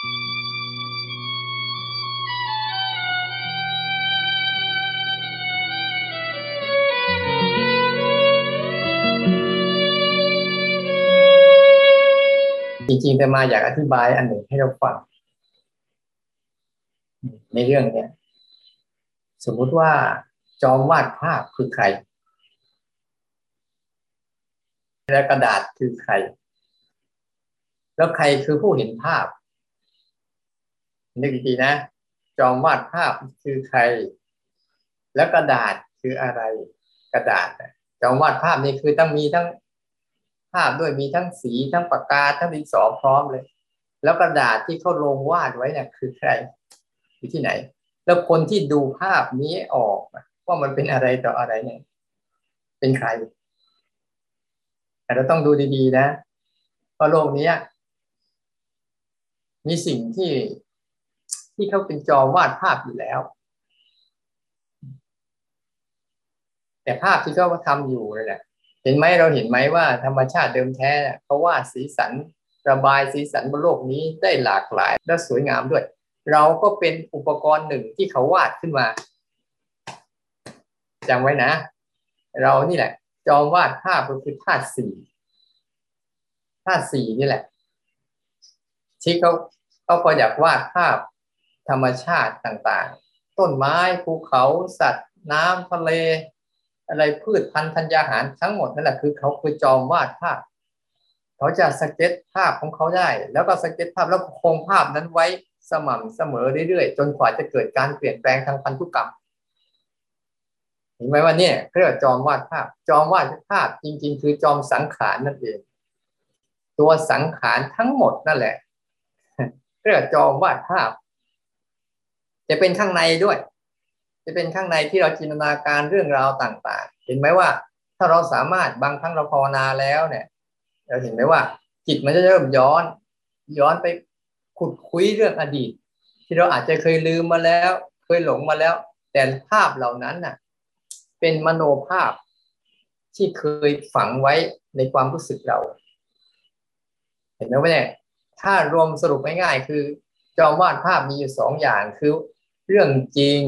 จริงๆแต่มาอยากอธิบายอันหนึ่งให้เราฟังในเรื่องเนี้ยสมมุติว่าจอมวาดภาพคือใคร และกระดาษคือใคร แล้วใครคือผู้เห็นภาพ นึกดีๆนะ จอมวาดภาพคือใคร แล้วกระดาษคืออะไร กระดาษจอมวาดภาพนี่คือต้องมีทั้งภาพด้วยมีทั้งสีทั้งปากกาทั้งดินสอพร้อมเลย แล้วกระดาษที่เขาลงวาดไว้เนี่ยคือใคร อยู่ที่ไหน แล้วคนที่ดูภาพนี้ออกว่ามันเป็นอะไรต่ออะไรเนี่ย เป็นใครแต่เราต้องดูดีๆนะเพราะโลกนี้มีสิ่งที่ ที่เขาเป็นจอวาดภาพอยู่แล้ว แต่ภาพที่เขาทำอยู่นี่แหละเห็นไหมเราเห็นไหมว่าธรรมชาติเดิมแท้เขาวาดสีสันระบายสีสันบนโลกนี้ได้หลากหลายและสวยงามด้วย เราก็เป็นอุปกรณ์หนึ่งที่เขาวาดขึ้นมาจำไว้นะ เรานี่แหละ จอมวาดภาพก็คือธาตุสี่ธาตุสี่นี่แหละที่เขาเขาพออยากวาดภาพ ธรรมชาติต่างๆ ต้นไม้ภูเขาสัตว์ น้ำทะเล อะไรพืชพันธุ์ธัญญาหารทั้งหมดนั่นแหละคือเขาคือจอมวาดภาพเขาจะสเก็ตภาพของเขาได้ แล้วก็สเก็ตภาพแล้วคงภาพนั้นไว้สม่ำเสมอเรื่อยๆ จนกว่าจะเกิดการเปลี่ยนแปลงทางพันธุกรรมเห็นไหมว่าเนี่ยเรียกจอมวาดภาพ จอมวาดภาพจริง ๆ คือจอมสังขารนั่นเอง ตัวสังขารทั้งหมดนั่นแหละเรียกจอมวาดภาพ จะเป็นข้างในด้วย จะเป็นข้างในที่เราจินตนาการเรื่องราวต่างๆ เห็นไหมว่า ถ้าเราสามารถบางครั้งเราภาวนาแล้วเนี่ย เราเห็นไหมว่า จิตมันจะเริ่มย้อน ย้อนไปขุดคุยเรื่องอดีต ที่เราอาจจะเคยลืมมาแล้ว เคยหลงมาแล้ว แต่ภาพเหล่านั้นน่ะ เป็นมโนภาพที่เคยฝังไว้ในความรู้สึกเรา เห็นไหมว่าเนี่ยถ้ารวมสรุปง่ายๆคือ จอมวาดภาพมีอยู่สองอย่างคือ เรื่องจริง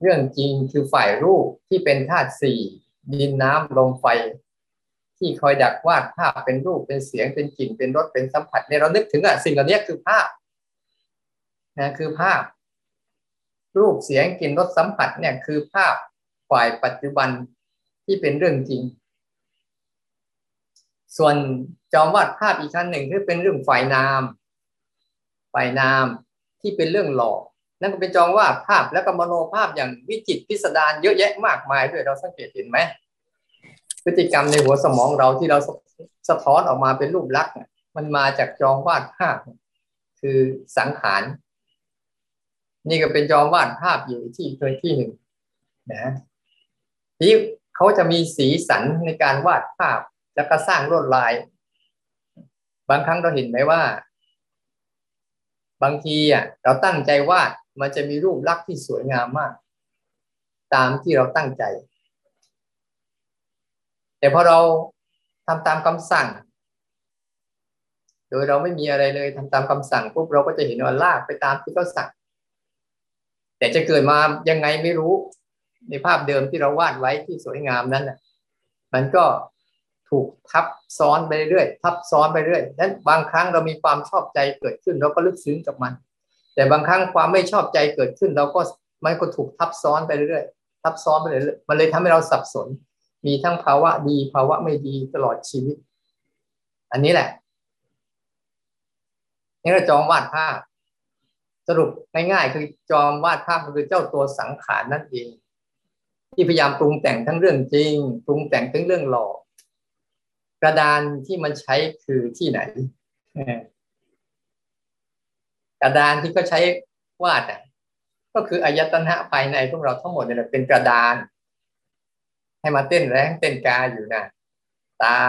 เรื่องจริงคือฝ่ายรูปที่เป็นธาตุสี่ดินน้ำลมไฟ ที่คอยดักวาดภาพเป็นรูปเป็นเสียงเป็นกลิ่นเป็นรสเป็นสัมผัสเนี่ยเรานึกถึงอะสิ่งเหล่านี้คือภาพนะคือภาพ รูปเสียงกลิ่นรสสัมผัสเนี่ยคือภาพฝ่ายปัจจุบันที่เป็นเรื่องจริง ส่วนจอมวาดภาพอีกชั้นหนึ่งคือเป็นเรื่องฝ่ายนาม ฝ่ายนาม ที่เป็นเรื่องหลอกนั่นก็เป็นจองว่าภาพและก็มโนภาพอย่างวิจิตพิสดารเยอะแยะมากมายด้วยเราสังเกตเห็นไหมพฤติกรรมในหัวสมองเราที่เราสะท้อนออกมาเป็นรูปลักษณ์มันมาจากจองวาดภาพ คือสังขารนี่ก็เป็นจองวาดภาพอยู่ที่เคยที่หนึ่งนะที่เขาจะมีสีสันในการวาดภาพแล้วก็สร้างลวดลาย บางครั้งเราเห็นไหมว่า บางทีอะเราตั้งใจวาดมันจะมีรูปลักษณ์ที่สวยงามมาก ตามที่เราตั้งใจ แต่พอเราทำตามคำสั่ง โดยเราไม่มีอะไรเลยทำตามคำสั่งปุ๊บเราก็จะเห็นว่าลากไปตามที่เขาสั่ง แต่จะเกิดมายังไงไม่รู้ ในภาพเดิมที่เราวาดไว้ที่สวยงามนั้นน่ะมันก็ ถูกทับซ้อนไปเรื่อยทับซ้อนไปเรื่อยนั้นบางครั้งเรามีความชอบใจเกิดขึ้นเราก็ลึกซึ้งกับมัน แต่บางครั้งความไม่ชอบใจเกิดขึ้น เราก็มันก็ถูกทับซ้อนไปเรื่อยๆทับซ้อนไปเรื่อยๆมันเลยทำให้เราสับสน มีทั้งภาวะดีภาวะไม่ดีตลอดชีวิต อันนี้แหละนี่เราจองวาดภาพสรุปง่ายๆคือจอมวาดภาพคือเจ้าตัวสังขารนั่นเอง ที่พยายามปรุงแต่งทั้งเรื่องจริง ปรุงแต่งทั้งเรื่องหลอก กระดานที่มันใช้คือที่ไหนกระดานที่เขาใช้วาดอะก็คืออายตนะภายในพวกเราทั้งหมดเนี่ยเป็นกระดาน ให้มาเต้นแรงเต้นกาอยู่นะตา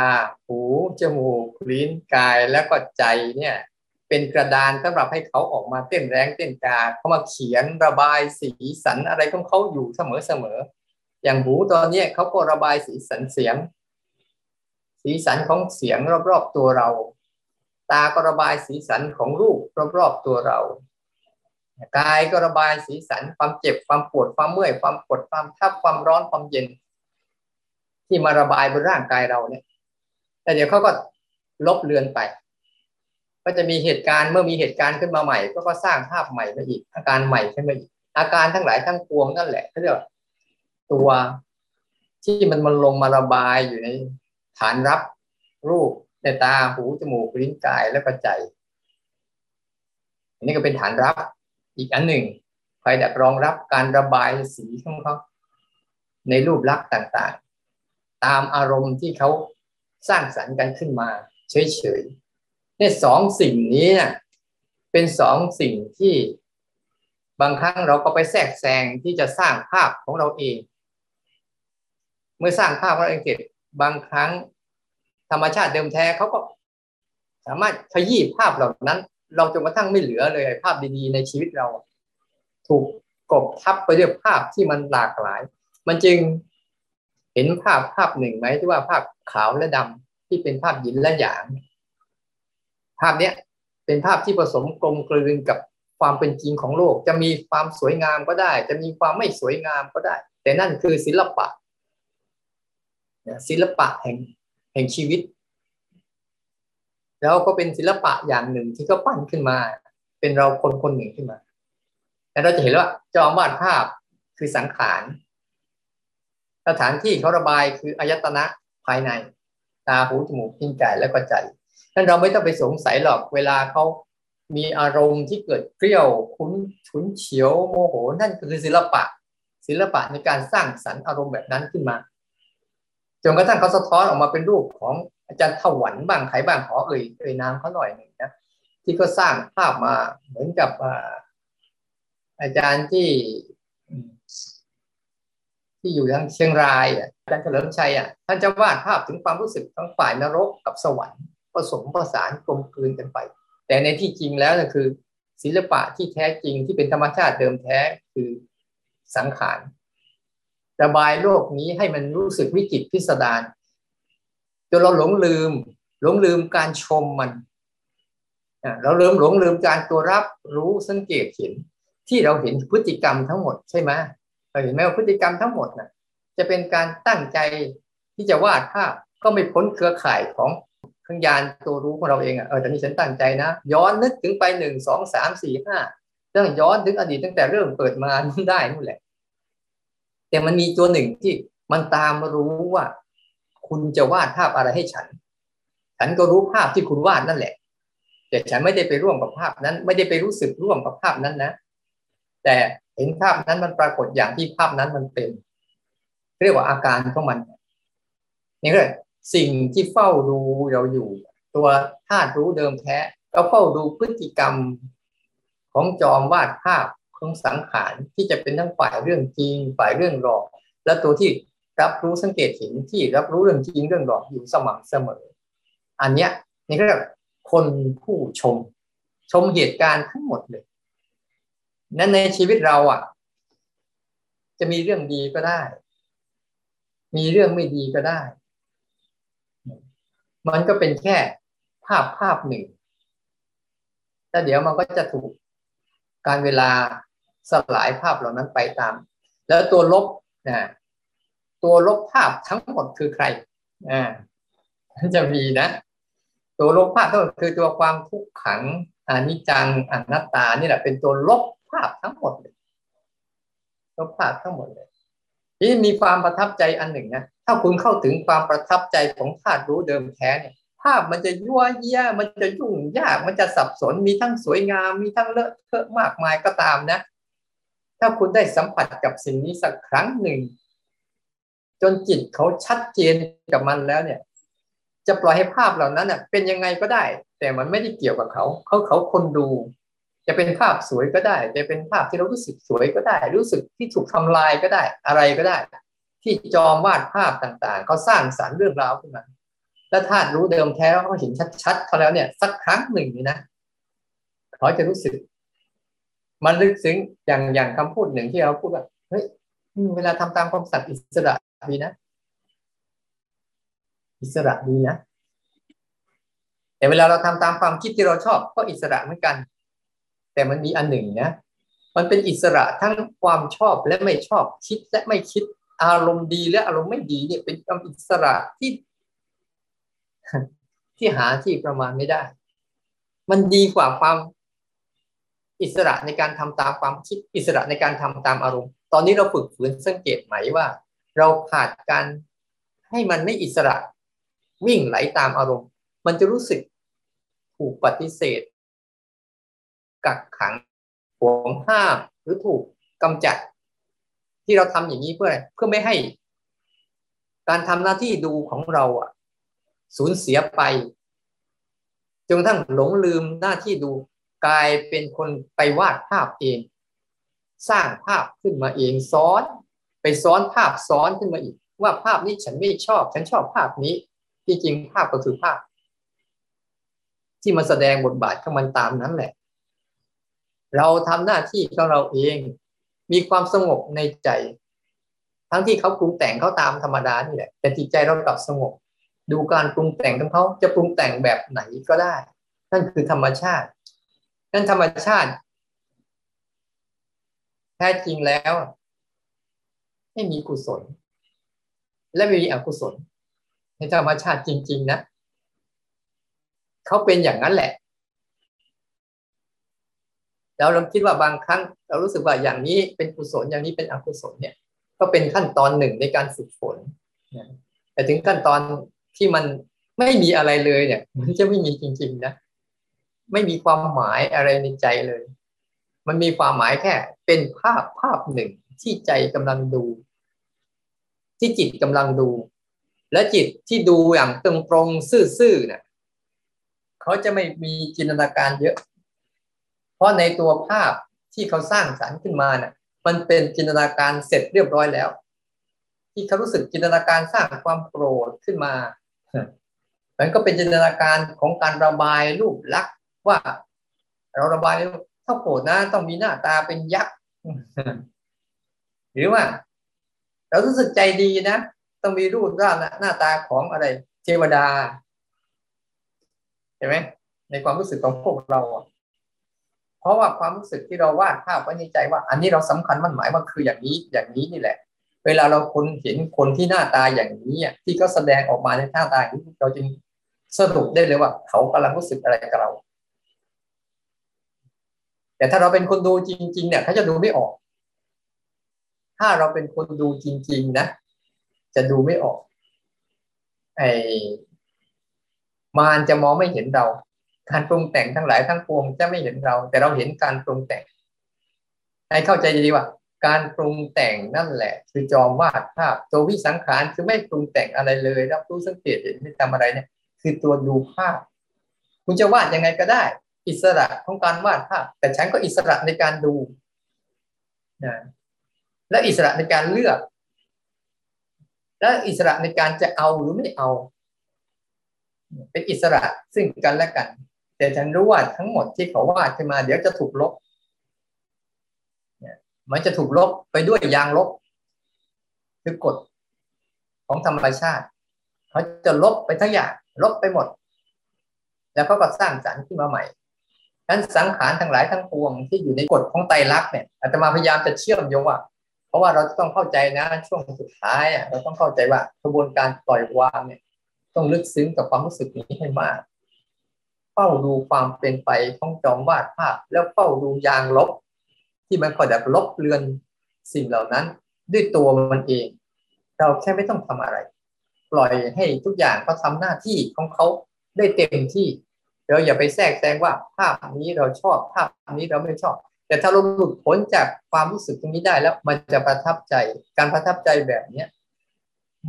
หู จมูก ลิ้น กาย แล้วก็ใจเนี่ย เป็นกระดานสำหรับให้เขาออกมาเต้นแรงเต้นกาเขามาเขียนระบายสีสันอะไรของเขาอยู่เสมอเสมอ อย่างหูตอนนี้เขาก็ระบายสีสันเสียง สีสันของเสียงรอบๆตัวเรา ตาก็ระบายสีสันของรูปรอบๆตัวเรากายก็ระบายสีสันความเจ็บความปวดความเมื่อยความปวดความทับความร้อนความเย็น ที่มาระบายบนร่างกายเราเนี่ย แต่เดี๋ยวเขาก็ลบเลือนไป ก็จะมีเหตุการณ์เมื่อมีเหตุการณ์ขึ้นมาใหม่ ก็ก็สร้างภาพใหม่มาอีก อาการใหม่ขึ้นมาอีก อาการทั้งหลายทั้งปวงนั่นแหละเขาเรียกตัวที่มันมันลงมาระบายอยู่ใน ฐานรับรูปในตาหูจมูกลิ้นกายและปัจจัยอันนี้ก็เป็นฐานรับอีกอันหนึ่งคอยดักรองรับการระบายสีของเขาในรูปลักษณ์ต่างๆ ตามอารมณ์ที่เขาสร้างสรรค์กันขึ้นมา เฉยๆเนี่ยสองสิ่งนี้นะเป็นสองสิ่งที่บางครั้งเราก็ไปแทรกแซงที่จะสร้างภาพของเราเอง เมื่อสร้างภาพของเราเองเสร็จ บางครั้งธรรมชาติเดิมแท้เขาก็สามารถขยี้ภาพเหล่านั้น เราจนกระทั่งไม่เหลือเลยภาพดีๆ ในชีวิตเรา ถูกกบทับไปด้วยภาพที่มันหลากหลาย มันจึงเห็นภาพภาพหนึ่งไหมที่ว่าภาพขาวและดำที่เป็นภาพหยินและหยาง ภาพเนี้ยเป็นภาพที่ผสมกลมกลืนกับความเป็นจริงของโลก จะมีความสวยงามก็ได้ จะมีความไม่สวยงามก็ได้ แต่นั่นคือศิลปะ ศิลปะแห่งแห่งชีวิต แล้วก็เป็นศิลปะอย่างหนึ่งที่เขาปั้นขึ้นมา เป็นเราคนคนหนึ่งขึ้นมาแต่เราจะเห็นว่าจอมวาดภาพคือสังขารสถานที่เขาระบายคืออายตนะภายใน ตาหูจมูกลิ้นกายและก็ใจนั้นเราไม่ต้องไปสงสัยหรอกเวลาเขามีอารมณ์ที่เกิดเปรี้ยวคุ้นฉุนเฉียวโมโห นั่นคือศิลปะ ศิลปะในการสร้างสรรค์อารมณ์แบบนั้นขึ้นมา จนกระทั่งเขาสะท้อนออกมาเป็นรูปของอาจารย์ถวันบ้างใครบ้างขอเอ่ยเอ่ยนามเขาหน่อยหนึ่งนะที่ก็สร้างภาพมาเหมือนกับอาจารย์ที่ ที่อยู่ทางเชียงรายอาจารย์เฉลิมชัยอะท่านจะวาดภาพถึงความรู้สึกทั้งฝ่ายนรกกับสวรรค์ผสมผสานกลมกลืนกันไป แต่ในที่จริงแล้วก็คือ ศิลปะที่แท้จริงที่เป็นธรรมชาติเดิมแท้คือสังขาร ระบายโลกนี้ให้มันรู้สึกวิจิตพิสดารจนเราหลงลืม หลงลืมการชมมันเราเริ่มหลงลืมการตัวรับรู้สังเกตเห็น ที่เราเห็นพฤติกรรมทั้งหมดใช่ไหมเราเห็นไหมว่าพฤติกรรมทั้งหมดนะจะเป็นการตั้งใจที่จะวาดภาพก็ไม่พ้นเครือข่ายของขังยานตัวรู้ของเราเองอะเออแต่นี้ฉันตั้งใจนะ ย้อนนึกถึงไปหนึ่งสองสามสี่ห้าเรื่องย้อนถึงอดีตตั้งแต่เริ่มเปิดมาได้นู่นแหละ แต่มันมีตัวหนึ่งที่มันตามมารู้ว่า คุณจะวาดภาพอะไรให้ฉัน ฉันก็รู้ภาพที่คุณวาดนั่นแหละ แต่ฉันไม่ได้ไปร่วมกับภาพนั้น ไม่ได้ไปรู้สึกร่วมกับภาพนั้นนะ แต่เห็นภาพนั้นมันปรากฏอย่างที่ภาพนั้นมันเป็น เรียกว่าอาการของมัน นี่ก็สิ่งที่เฝ้าดูเราอยู่ ตัวธาตุรู้เดิมแท้เราเฝ้าดูพฤติกรรมของจอมวาดภาพ ของสังขารที่จะเป็นทั้งฝ่ายเรื่องจริง ฝ่ายเรื่องหลอก และตัวที่รับรู้สังเกตเห็นที่รับรู้เรื่องจริงเรื่องหลอกอยู่สม่ำเสมอ อันเนี้ยนี่ก็คนผู้ชม ชมเหตุการณ์ทั้งหมดเลยนั้นในชีวิตเราอะ จะมีเรื่องดีก็ได้ มีเรื่องไม่ดีก็ได้ มันก็เป็นแค่ภาพภาพหนึ่งแต่เดี๋ยวมันก็จะถูกการเวลา สลายภาพเหล่านั้นไปตาม แล้วตัวลบนะตัวลบภาพทั้งหมดคือใครอ่าจะมีนะ ตัวลบภาพทั้งหมดคือตัวความทุกขังอนิจจังอนัตตานี่แหละเป็นตัวลบภาพทั้งหมดเลยลบภาพทั้งหมดเลยนี่มีความประทับใจอันหนึ่งนะถ้าคุณเข้าถึงความประทับใจของธาตุรู้เดิมแท้เนี่ยภาพมันจะยั่วเยี่ยมันจะยุ่งยากมันจะสับสนมีทั้งสวยงาม มีทั้งเลอะเทอะมากมายก็ตามนะ ถ้าคุณได้สัมผัสกับสิ่งนี้สักครั้งหนึ่ง จนจิตเขาชัดเจนกับมันแล้วเนี่ย จะปล่อยให้ภาพเหล่านั้นเป็นยังไงก็ได้ แต่มันไม่ได้เกี่ยวกับเขา เขาเขาคนดู จะเป็นภาพสวยก็ได้ จะเป็นภาพที่เรารู้สึกสวยก็ได้ รู้สึกที่ถูกทำลายก็ได้ อะไรก็ได้ ที่จอมวาดภาพต่างๆเขาสร้างสารรค์เรื่องราวขึ้นมาแล้วธาตุรู้เดิมแท้เขาเห็นชัดๆเขาแล้วเนี่ย สักครั้งหนึ่งนี่นะเขาจะรู้สึก มันลึกซึ้งอย่างอย่างคำพูดหนึ่งที่เราพูดว่าเฮ้ยเวลาทำตามความสัตย์อิสระดีนะ อิสระดีนะแต่เวลาเราทำตามความคิดที่เราชอบก็อิสระเหมือนกัน แต่มันมีอันหนึ่งนะมันเป็นอิสระทั้งความชอบและไม่ชอบคิดและไม่คิดอารมณ์ดีและอารมณ์ไม่ดีเนี่ยเป็นความอิสระที่ที่หาที่ประมาณไม่ได้ มันดีกว่าความ อิสระในการทำตามความคิดอิสระในการทำตามอารมณ์ ตอนนี้เราฝึกฝืนสังเกตไหมว่า เราขาดการให้มันไม่อิสระวิ่งไหลตามอารมณ์ มันจะรู้สึกถูกปฏิเสธ กักขังห่วงห้ามหรือถูกกำจัด ที่เราทำอย่างนี้เพื่ออะไรเพื่อไม่ให้ การทำหน้าที่ดูของเราอะ สูญเสียไปจนกระทั่งหลงลืมหน้าที่ดู กลายเป็นคนไปวาดภาพเอง สร้างภาพขึ้นมาเองซ้อน ไปซ้อนภาพซ้อนขึ้นมาอีก ว่าภาพนี้ฉันไม่ชอบ ฉันชอบภาพนี้ ที่จริงภาพก็คือภาพ ที่มาแสดงบทบาทของมันตามนั้นแหละ เราทำหน้าที่ของเราเอง มีความสงบในใจ ทั้งที่เขาปรุงแต่งเขาตามธรรมดานี่แหละแต่จิตใจเรากลับสงบดูการปรุงแต่งของเขาจะปรุงแต่งแบบไหนก็ได้ นั่นคือธรรมชาติ นั่นธรรมชาติ แท้จริงแล้ว ไม่มีกุศล และไม่มีอกุศล ในธรรมชาติจริง ๆ นะเขาเป็นอย่างนั้นแหละแล้วเราคิดว่าบางครั้ง เรารู้สึกว่าอย่างนี้เป็นกุศลอย่างนี้เป็นอกุศลเนี่ย ก็เป็นขั้นตอนหนึ่งในการฝึกฝนแต่ถึงขั้นตอนที่มันไม่มีอะไรเลยเนี่ย มันจะไม่มีจริง ๆ นะ ไม่มีความหมายอะไรในใจเลย มันมีความหมายแค่ เป็นภาพภาพหนึ่งที่ใจกำลังดู ที่จิตกำลังดู และจิตที่ดูอย่างตรงตรงซื่อๆเนี่ยเขาจะไม่มีจินตนาการเยอะ เพราะในตัวภาพที่เขาสร้างสรรค์ขึ้นมาเนี่ยมันเป็นจินตนาการเสร็จเรียบร้อยแล้ว ที่เขารู้สึกจินตนาการสร้างความโกรธขึ้นมามันก็เป็นจินตนาการของการระบายรูปลักษ ว่า เราระบายถ้าโกรธนะต้องมีหน้าตาเป็นยักษ์หรือว่า เรารู้สึกใจดีนะต้องมีรูปร่างหน้าตาของอะไร เทวดาเห็นไหมในความรู้สึกของพวกเราเพราะว่าความรู้สึกที่เราวาดภาพไว้ในใจว่า อันนี้เราสำคัญมันหมายว่าคืออย่างนี้อย่างนี้นี่แหละ เวลาเราคนเห็นคนที่หน้าตาอย่างนี้ที่เขาแสดงออกมาในหน้าตานี้เราจึงสรุปได้เลยว่า เขากำลังรู้สึกอะไรกับเรา แต่ถ้าเราเป็นคนดูจริง ๆ เนี่ยเขาจะดูไม่ออก ถ้าเราเป็นคนดูจริง ๆ นะ จะดูไม่ออก ไอ้มารจะมองไม่เห็นเรา การปรุงแต่งทั้งหลายทั้งปวงจะไม่เห็นเรา แต่เราเห็นการปรุงแต่ง ให้เข้าใจดีว่า การปรุงแต่งนั่นแหละ คือจอมวาดภาพตัววิสังขารคือไม่ปรุงแต่งอะไรเลยรับรู้สังเกตเห็นไม่ทำอะไรเนี่ย คือตัวดูภาพ คุณจะวาดยังไงก็ได้ อิสระของการวาดภาพ แต่ฉันก็อิสระในการดูนะและอิสระในการเลือก และอิสระในการจะเอาหรือไม่เอา เป็นอิสระซึ่งกันและกัน แต่ฉันรู้ว่าทั้งหมดที่เขาวาดขึ้นมา เดี๋ยวจะถูกลบมันจะถูกลบไปด้วยยางลบ คือกฎของธรรมชาติเขาจะลบไปทั้งอย่าง ลบไปหมด แล้วเขาก็สร้างสรรค์ขึ้นมาใหม่ นั้นสังขารทั้งหลายทั้งปวงที่อยู่ในกฎของไตรลักษณ์เนี่ยอาตมาพยายามจะเชื่อมโยงว่าเพราะว่าเราต้องเข้าใจนะช่วงสุดท้ายอะเราต้องเข้าใจว่ากระบวนการปล่อยวางเนี่ยต้องลึกซึ้งกับความรู้สึกนี้ให้มาก เฝ้าดูความเป็นไปของจอมวาดภาพ แล้วเฝ้าดูยางลบ ที่มันคอยแบบลบเลือนสิ่งเหล่านั้น ด้วยตัวมันเอง เราแค่ไม่ต้องทำอะไร ปล่อยให้ทุกอย่างเขาทาหน้าที่ของเขาได้เต็มที่ เราอย่าไปแทรกแซงว่าภาพนี้เราชอบภาพนี้เราไม่ชอบ แต่ถ้าเราหลุดพ้นจากความรู้สึกตรงนี้ได้แล้ว มันจะประทับใจ การประทับใจแบบเนี้ย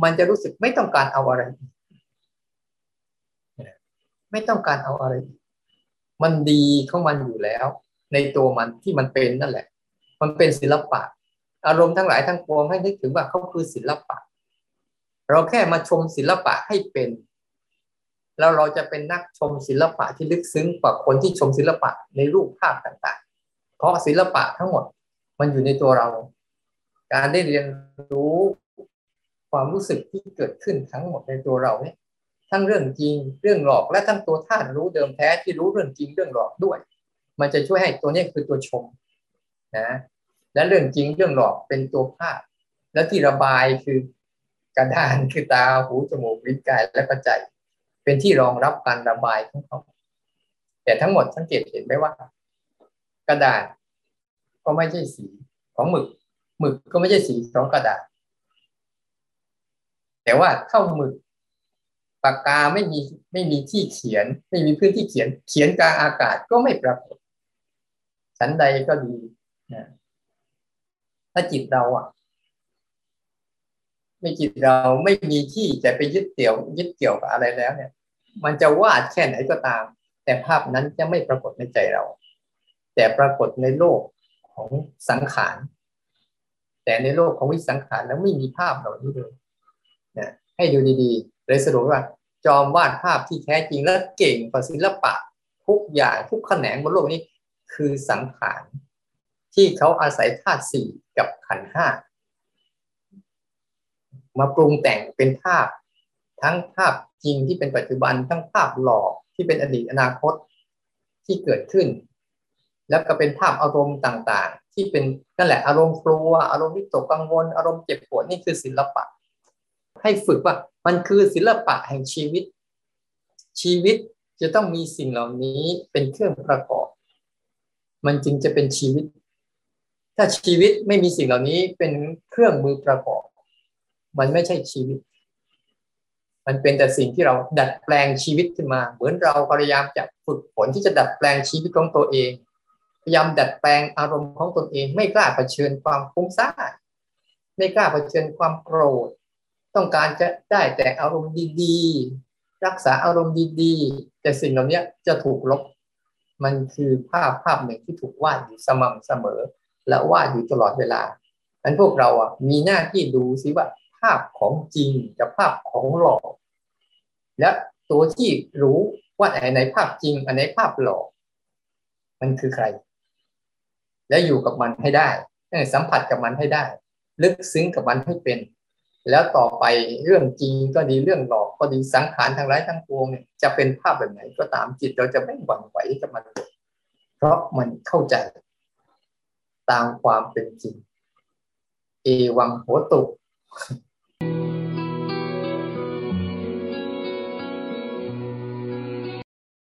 มันจะรู้สึกไม่ต้องการเอาอะไร ไม่ต้องการเอาอะไร มันดีของมันอยู่แล้ว ในตัวมันที่มันเป็นนั่นแหละ มันเป็นศิลปะ อารมณ์ทั้งหลายทั้งปวงให้นึกถึงว่าเขาคือศิลปะ เราแค่มาชมศิลปะให้เป็น แล้วเราจะเป็นนักชมศิลปะที่ลึกซึ้งกว่าคนที่ชมศิลปะในรูปภาพต่างๆ เพราะศิลปะทั้งหมดมันอยู่ในตัวเรา การได้เรียนรู้ความรู้สึกที่เกิดขึ้นทั้งหมดในตัวเราเนี่ยทั้งเรื่องจริงเรื่องหลอกและทั้งตัวธาตุรู้เดิมแท้ที่รู้เรื่องจริงเรื่องหลอกด้วย มันจะช่วยให้ตัวนี้คือตัวชมนะและเรื่องจริงเรื่องหลอกเป็นตัวภาพ และที่ระบายคือกระดานคือตาหูจมูกลิ้นกายและกระใจ เป็นที่รองรับการระบายของเขา แต่ทั้งหมดสังเกตเห็นไหมว่า กระดาษก็ไม่ใช่สีของหมึก หมึกก็ไม่ใช่สีของกระดาษ แต่ว่าเท่าหมึกปากกาไม่มีไม่มีที่เขียน ไม่มีพื้นที่เขียน เขียนกลางอากาศก็ไม่ปรากฏชั้นใดก็ดีนะถ้าจิตเราอะ ไม่จิตเราไม่มีที่จะไปยึดเกี่ยว ยึดเกี่ยวกับอะไรแล้วเนี่ย มันจะวาดแค่ไหนก็ตาม แต่ภาพนั้นจะไม่ปรากฏในใจเรา แต่ปรากฏในโลกของสังขารแต่ในโลกของวิสังขารแล้วไม่มีภาพเหล่านี้เลยนะให้ดูดีๆเลยสรุปว่า จอมวาดภาพที่แท้จริงและเก่งกว่าศิลปะ ทุกอย่างทุกแขนงบนโลกนี้คือสังขารที่เขาอาศัยธาตุสี่กับขันห้า มาปรุงแต่งเป็นภาพ ทั้งภาพจริงที่เป็นปัจจุบัน ทั้งภาพหลอกที่เป็นอดีตอนาคตที่เกิดขึ้น แล้วก็เป็นภาพอารมณ์ต่างๆ ที่เป็นนั่นแหละอารมณ์กลัวอารมณ์วิตกกังวล อารมณ์เจ็บปวดนี่คือศิลปะ ให้ฝึกว่ามันคือศิลปะแห่งชีวิต ชีวิตจะต้องมีสิ่งเหล่านี้เป็นเครื่องประกอบ มันจึงจะเป็นชีวิต ถ้าชีวิตไม่มีสิ่งเหล่านี้เป็นเครื่องมือประกอบ มันไม่ใช่ชีวิต มันเป็นแต่สิ่งที่เราดัดแปลงชีวิตขึ้นมา เหมือนเราพยายามจะฝึกฝนที่จะดัดแปลงชีวิตของตัวเอง พยายามดัดแปลงอารมณ์ของตนเอง ไม่กล้าเผชิญความฟุ้งซ่านไม่กล้าเผชิญความโกรธ ต้องการจะได้แต่อารมณ์ดีๆ รักษาอารมณ์ดีๆ แต่สิ่งเหล่านี้จะถูกลบ มันคือภาพภาพหนึ่งที่ถูกวาดอยู่สม่ำเสมอ และวาดอยู่ตลอดเวลาอันพวกเราอะมีหน้าที่ดูซิว่าาพของจริงกับภาพของหลอก และตัวที่รู้ว่าอันไหนภาพจริง อันไหนภาพหลอก มันคือใคร และอยู่กับมันให้ได้ สัมผัสกับมันให้ได้ ลึกซึ้งกับมันให้เป็น แล้วต่อไปเรื่องจริงก็ดีเรื่องหลอกก็ดีสังขารทั้งหลายทั้งปวงเนี่ยจะเป็นภาพแบบไหนก็ตามจิตเราจะไม่หวั่นไหวกับมันเพราะมันเข้าใจ ตามความเป็นจริง เอวังโหตุ